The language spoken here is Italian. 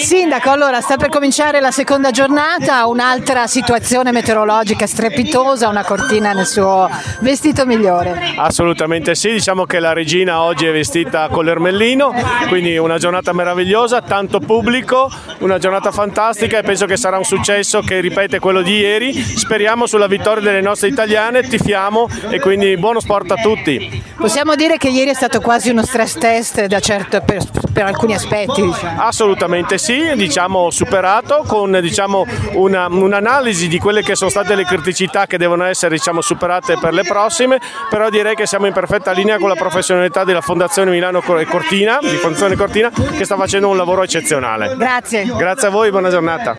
Sindaco, allora sta per cominciare la seconda giornata, un'altra situazione meteorologica strepitosa, una cortina nel suo vestito migliore. Assolutamente sì, diciamo che la regina oggi è vestita con l'ermellino, quindi una giornata meravigliosa, tanto pubblico, una giornata fantastica e penso che sarà un successo che ripete quello di ieri. Speriamo sulla vittoria delle nostre italiane, tifiamo e quindi buono sport a tutti. Possiamo dire che ieri è stato quasi uno stress test da certo, per, per alcuni aspetti. Diciamo. Assolutamente sì, diciamo superato con diciamo, una, un'analisi di quelle che sono state le criticità che devono essere diciamo, superate per le prossime, però direi che siamo in perfetta linea con la professionalità della Fondazione Milano Cortina, di Fondazione Cortina che sta facendo un lavoro eccezionale. Grazie. Grazie a voi, buona giornata.